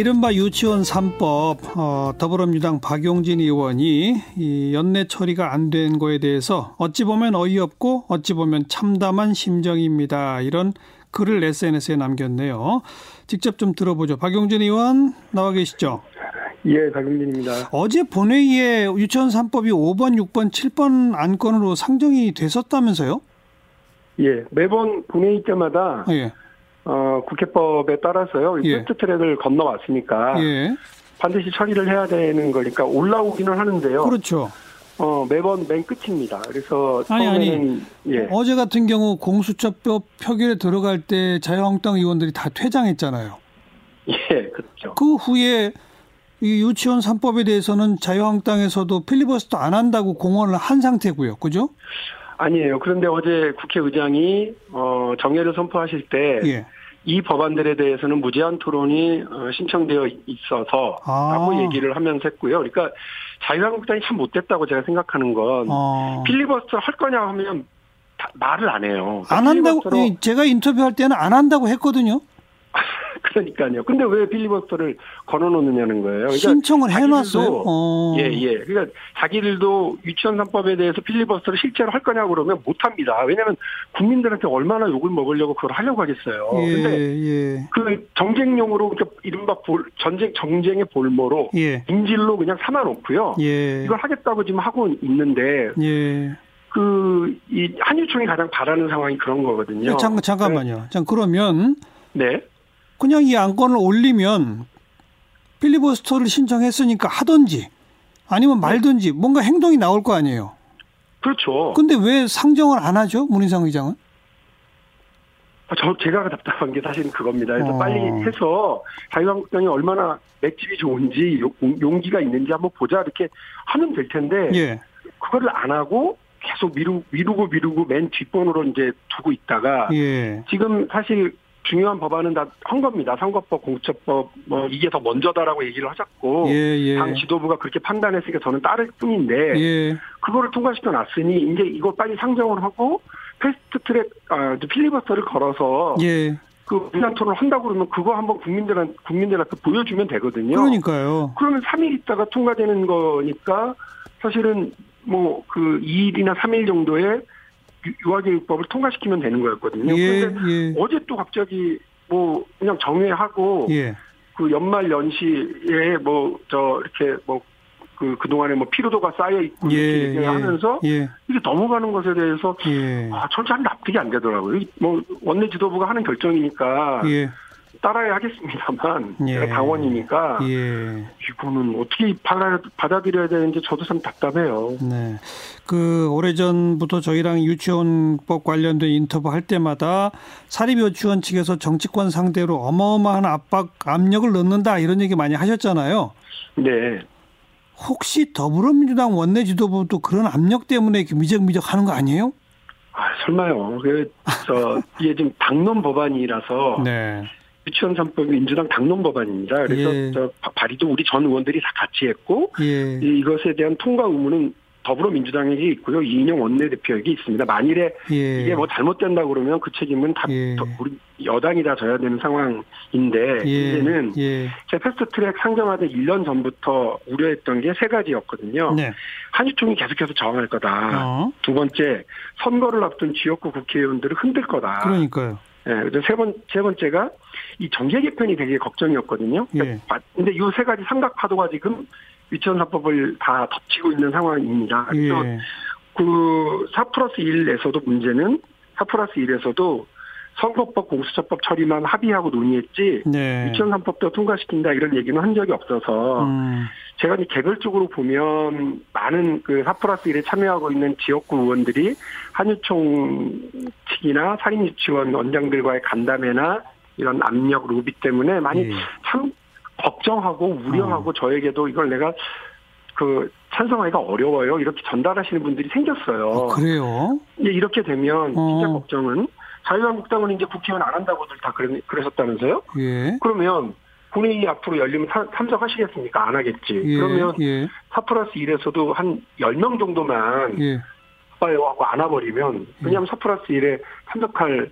이른바 유치원 3법 어, 더불어민주당 박용진 의원이 이 연내 처리가 안 된 거에 대해서 어찌 보면 어이없고 어찌 보면 참담한 심정입니다. 이런 글을 SNS에 남겼네요. 직접 좀 들어보죠. 박용진 의원 나와 계시죠? 예, 박용진입니다. 어제 본회의에 유치원 3법이 5번, 6번, 7번 안건으로 상정이 됐었다면서요? 예, 매번 본회의 때마다 예. 어, 국회법에 따라서요. 예. 패스트 트랙을 건너왔으니까 예. 반드시 처리를 해야 되는 거니까 올라오기는 하는데요. 그렇죠. 어, 매번 맨 끝입니다. 그래서 아니, 아니. 예. 어제 같은 경우 공수처법 표결에 들어갈 때 자유한국당 의원들이 다 퇴장했잖아요. 예, 그렇죠. 그 후에 이 유치원 3법에 대해서는 자유한국당에서도 필리버스터 안 한다고 공언을 한 상태고요. 그죠? 아니에요. 그런데 어제 국회의장이 어, 정례를 선포하실 때이 예. 법안들에 대해서는 무제한 토론이 어, 신청되어 있어서 아. 라고 얘기를 하면서 했고요. 그러니까 자유한국당이 참 못됐다고 제가 생각하는 건 어. 필리버스터 할 거냐 하면 다- 말을 안 해요. 안 한다고 제가 인터뷰할 때는 안 한다고 했거든요. 그러니까요. 근데 왜 필리버스터를 걸어놓느냐는 거예요. 그러니까 신청을 해놨어요. 어. 예, 예. 그러니까 자기들도 유치원 3법에 대해서 필리버스터를 실제로 할 거냐고 그러면 못 합니다. 왜냐하면 국민들한테 얼마나 욕을 먹으려고 그걸 하려고 하겠어요. 예, 근데 예, 그 정쟁용으로 그러니까 이른바 볼, 전쟁 정쟁의 볼모로 예, 인질로 그냥 삼아놓고요. 예, 이걸 하겠다고 지금 하고 있는데 예. 그 이 한유총이 가장 바라는 상황이 그런 거거든요. 잠깐 잠깐만요. 자 그러면 네. 그냥 이 안건을 올리면 필리버스터를 신청했으니까 하든지 아니면 말든지 뭔가 행동이 나올 거 아니에요. 그렇죠. 근데 왜 상정을 안 하죠? 문희상 의장은? 저 제가 답답한 게 사실은 그겁니다. 그래서 어. 빨리 해서 자유한국당이 얼마나 맷집이 좋은지 용- 용기가 있는지 한번 보자 이렇게 하면 될 텐데 예. 그거를 안 하고 계속 미루, 미루고 미루고 맨 뒷번호로 이제 두고 있다가 예. 지금 사실 중요한 법안은 다 한 겁니다. 선거법, 공수처법 뭐 이게 더 먼저다라고 얘기를 하셨고 예, 예. 당 지도부가 그렇게 판단했으니까 저는 따를 뿐인데 예. 그거를 통과시켜 놨으니 이제 이거 빨리 상정을 하고 패스트트랙 아, 필리버스터를 걸어서 예. 그 무난 토론을 한다고 그러면 그거 한번 국민들한 국민들한테 보여주면 되거든요. 그러니까요. 그러면 3일 있다가 통과되는 거니까 사실은 뭐 그 2일이나 3일 정도에 유- 유아교육법을 통과시키면 되는 거였거든요. 예, 그런데 예. 어제 또 갑자기 뭐 그냥 정회하고 예. 그 연말 연시에 뭐 저 이렇게 뭐 그 그동안에 뭐 피로도가 쌓여 있고 예. 이렇게 예. 얘기하면서 예. 이게 넘어가는 것에 대해서 예. 아, 잘 납득이 안 되더라고요. 이 뭐, 원내 지도부가 하는 결정이니까 예. 따라야 하겠습니다만, 예. 제가 당원이니까, 예. 이거는 어떻게 받아, 받아들여야 되는지 저도 참 답답해요. 네. 그 오래전부터 저희랑 유치원법 관련된 인터뷰 할 때마다 사립유치원 측에서 정치권 상대로 어마어마한 압박, 압력을 넣는다 이런 얘기 많이 하셨잖아요. 네. 혹시 더불어민주당 원내 지도부도 그런 압력 때문에 이렇게 미적미적 하는 거 아니에요? 아, 설마요. 그, 저, 이게 지금 당론 법안이라서, 네. 유치원 3법이 민주당 당론 법안입니다. 그래서 예. 발의도 우리 전 의원들이 다 같이 했고, 예. 이- 이것에 대한 통과 의무는 더불어민주당에게 있고요. 이인영 원내대표에게 있습니다. 만일에 예. 이게 뭐 잘못된다 그러면 그 책임은 다 예. 더- 우리 여당이 다 져야 되는 상황인데 예. 문제는 예. 제가 패스트트랙 상정하던 1년 전부터 우려했던 게 세 가지였거든요. 네. 한유총이 계속해서 저항할 거다. 어. 두 번째 선거를 앞둔 지역구 국회의원들을 흔들 거다. 그러니까요. 예, 그래서 세 번, 세 번째가 이 정계 개편이 되게 걱정이었거든요. 예. 바- 근데 이세 가지 삼각 파도가 지금 유치원사법을 다 덮치고 있는 상황입니다. 그래서 예. 그4 플러스 1에서도 문제는 4 플러스 1에서도 선거법 공수처법 처리만 합의하고 논의했지 네. 유치원 3법도 통과시킨다 이런 얘기는 한 적이 없어서 음. 제가 이제 개별적으로 보면 많은 그4 플러스 1에 참여하고 있는 지역구 의원들이 한유총 측이나 사립유치원 원장들과의 간담회나 이런 압력 로비 때문에 많이 예. 참 걱정하고 우려하고 저에게도 이걸 내가 그 찬성하기가 어려워요. 이렇게 전달하시는 분들이 생겼어요. 어, 그래요? 이제 이렇게 되면 진짜 어. 걱정은 자유한국당은 이제 국회의원 안 한다고들 다 그러, 그러셨다면서요? 예. 그러면 본회의 앞으로 열리면 사- 참석하시겠습니까? 안 하겠지. 예. 그러면 예. 4 플러스 1에서도 한 10명 정도만 예. 봐요 하고 안아버리면 왜냐하면 4 플러스 1에 참석할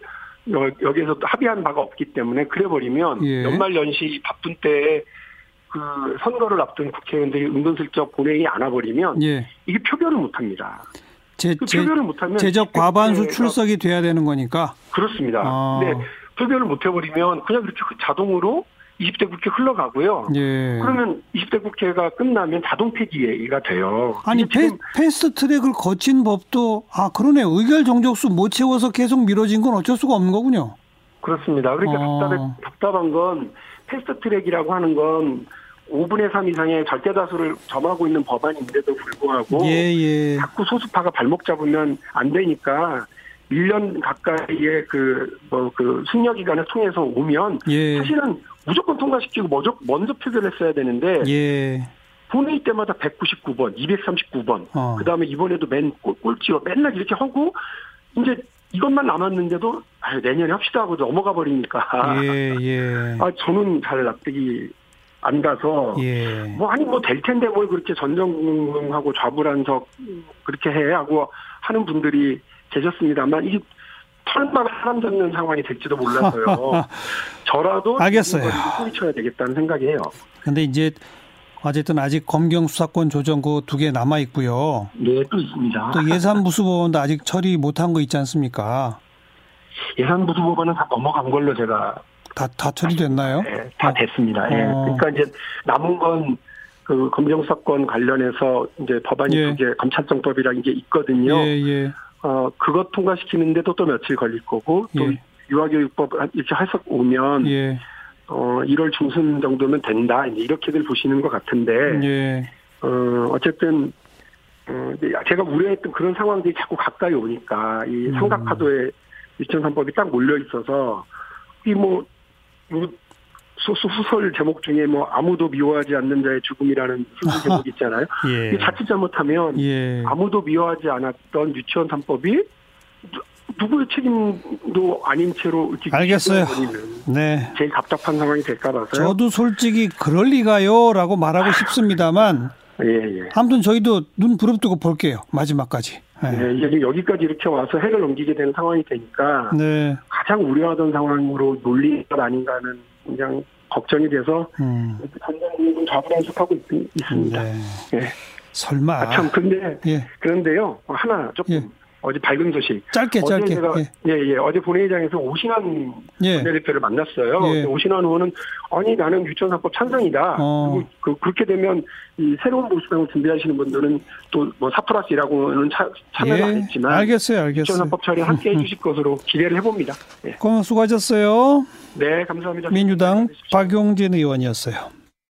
여, 여기에서 또 합의한 바가 없기 때문에 그래버리면 예. 연말 연시 바쁜 때에 그 선거를 앞둔 국회의원들이 은근슬쩍 본회의 안 와버리면 예. 이게 표결을 못합니다. 제, 그 제, 표결을 못하면 제적 과반수 국회가 출석이 돼야 되는 거니까. 그렇습니다. 아. 네, 표결을 못 해버리면 그냥 그렇게 자동으로 20대 국회 흘러가고요. 예. 그러면 20대 국회가 끝나면 자동 폐기가 돼요. 아니 페, fast track을 거친 법도 아 그러네 의결 정족수 못 채워서 계속 미뤄진 건 어쩔 수가 없는 거군요. 그렇습니다. 그러니까 어. 답답해, 답답한 건 fast track이라고 하는 건 5분의 3 이상의 절대 다수를 점하고 있는 법안인데도 불구하고 예 예. 자꾸 소수파가 발목 잡으면 안 되니까 1년 가까이의 그, 뭐, 그, 숙려 기간을 통해서 오면, 예. 사실은 무조건 통과시키고 먼저, 먼저 표결 했어야 되는데, 예. 본회의 때마다 199번, 239번, 어. 그 다음에 이번에도 맨 꼴- 꼴찌로 맨날 이렇게 하고, 이제 이것만 남았는데도, 아 내년에 합시다 하고 넘어가 버리니까. 예 예. 아, 저는 잘 납득이 안 가서, 예. 뭐, 아니, 뭐, 될 텐데 뭘 그렇게 전전긍긍하고 좌불안석 그렇게 해 하고 하는 분들이 계셨습니다만, 이게 설마 사람 잡는 상황이 될지도 몰라서요. 저라도 알겠어요. 소리쳐야 되겠다는 생각이에요. 근데 이제 어쨌든 아직 검경 수사권 조정구 두개 남아 있고요. 네, 또 있습니다. 또 예산부수법원도 아직 처리 못한 거 있지 않습니까? 예산부수 법안은 다 넘어간 걸로 제가 다 다 처리됐나요? 네, 다 됐습니다. 예. 어. 그러니까 이제 남은 건 그 검정사건 관련해서 이제 법안이 예. 두개 검찰정법이라는 게 있거든요. 예 예. 어 그것 통과시키는데도 또 며칠 걸릴 거고 또 예. 유아교육법 이렇게 해석 오면 예. 어 1월 중순 정도면 된다 이제 이렇게들 보시는 것 같은데 예. 어 어쨌든 어 제가 우려했던 그런 상황들이 자꾸 가까이 오니까 이 음. 삼각파도에 유치원산법이 딱 몰려 있어서 이 뭐 뭐 소수 후설 제목 중에 뭐 아무도 미워하지 않는 자의 죽음이라는 소설 제목 있잖아요. 예. 이 자칫 잘못하면 예. 아무도 미워하지 않았던 유치원 3법이 누구의 책임도 아닌 채로 이렇게 알겠어요. 네. 제일 답답한 상황이 될까 봐서요. 저도 솔직히 그럴 리가요라고 말하고 싶습니다만 예, 예. 아무튼 저희도 눈 부릅뜨고 볼게요. 마지막까지. 네. 네, 이게 지금 여기까지 이렇게 와서 해를 넘기게 되는 상황이 되니까 네. 가장 우려하던 상황으로 것 아닌가 하는 그냥 걱정이 돼서 음. 전장군은 좌불안석하고 있, 있습니다. 네. 예. 설마. 아, 참 근데 예. 그런데요 하나 조금 예. 어제 밝은 소식. 짧게 어제 짧게. 제가 예. 예, 예, 어제 본회의장에서 오신환 예. 원내대표를 만났어요. 예. 오신환 의원은 아니 나는 유치원사법 찬성이다. 어. 그, 그렇게 되면 이 새로운 보수당을 준비하시는 분들은 또뭐 사프라스라고는 참여를 안 예. 했지만 알겠어요. 알겠어요. 유치원사법 처리 함께 해주실 것으로 기대를 해봅니다. 예. 고맙 수고하셨어요. 네, 감사합니다. 민주당 박용진 의원이었어요.